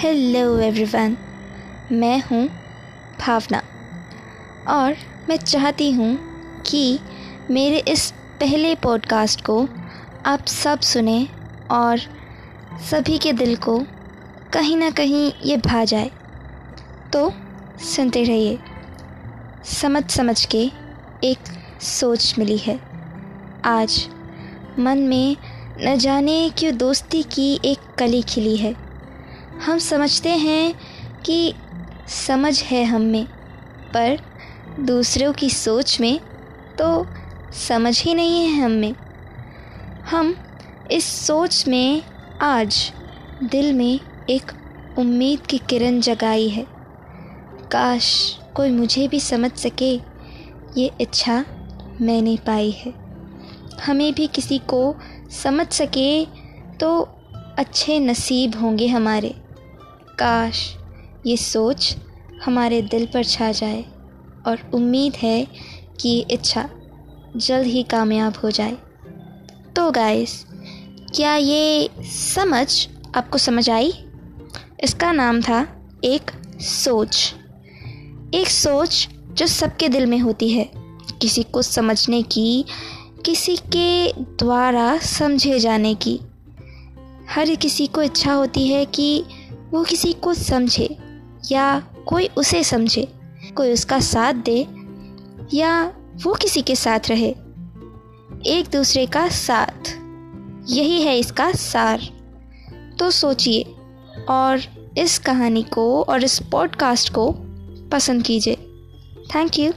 Hello everyone मैं हूँ भावना और मैं चाहती हूँ कि मेरे इस पहले पॉडकास्ट को आप सब सुने और सभी के दिल को कहीं ना कहीं ये भा जाए। तो सुनते रहिए। समझ समझ के एक सोच मिली है। आज मन में न जाने क्यों दोस्ती की एक कली खिली है। हम समझते हैं कि समझ है हम में, पर दूसरों की सोच में तो समझ ही नहीं है हम में। हम इस सोच में आज दिल में एक उम्मीद की किरण जगाई है। काश कोई मुझे भी समझ सके, ये इच्छा मैंने पाई है। हमें भी किसी को समझ सके तो अच्छे नसीब होंगे हमारे। काश ये सोच हमारे दिल पर छा जाए और उम्मीद है कि ये इच्छा जल्द ही कामयाब हो जाए। तो गाइस क्या ये समझ आपको समझ आई? इसका नाम था एक सोच। एक सोच जो सबके दिल में होती है। किसी को समझने की, किसी के द्वारा समझे जाने की। हर किसी को इच्छा होती है कि वो किसी को समझे या कोई उसे समझे, कोई उसका साथ दे या वो किसी के साथ रहे। एक दूसरे का साथ, यही है इसका सार। तो सोचिए और इस कहानी को और इस पॉडकास्ट को पसंद कीजिए। Thank you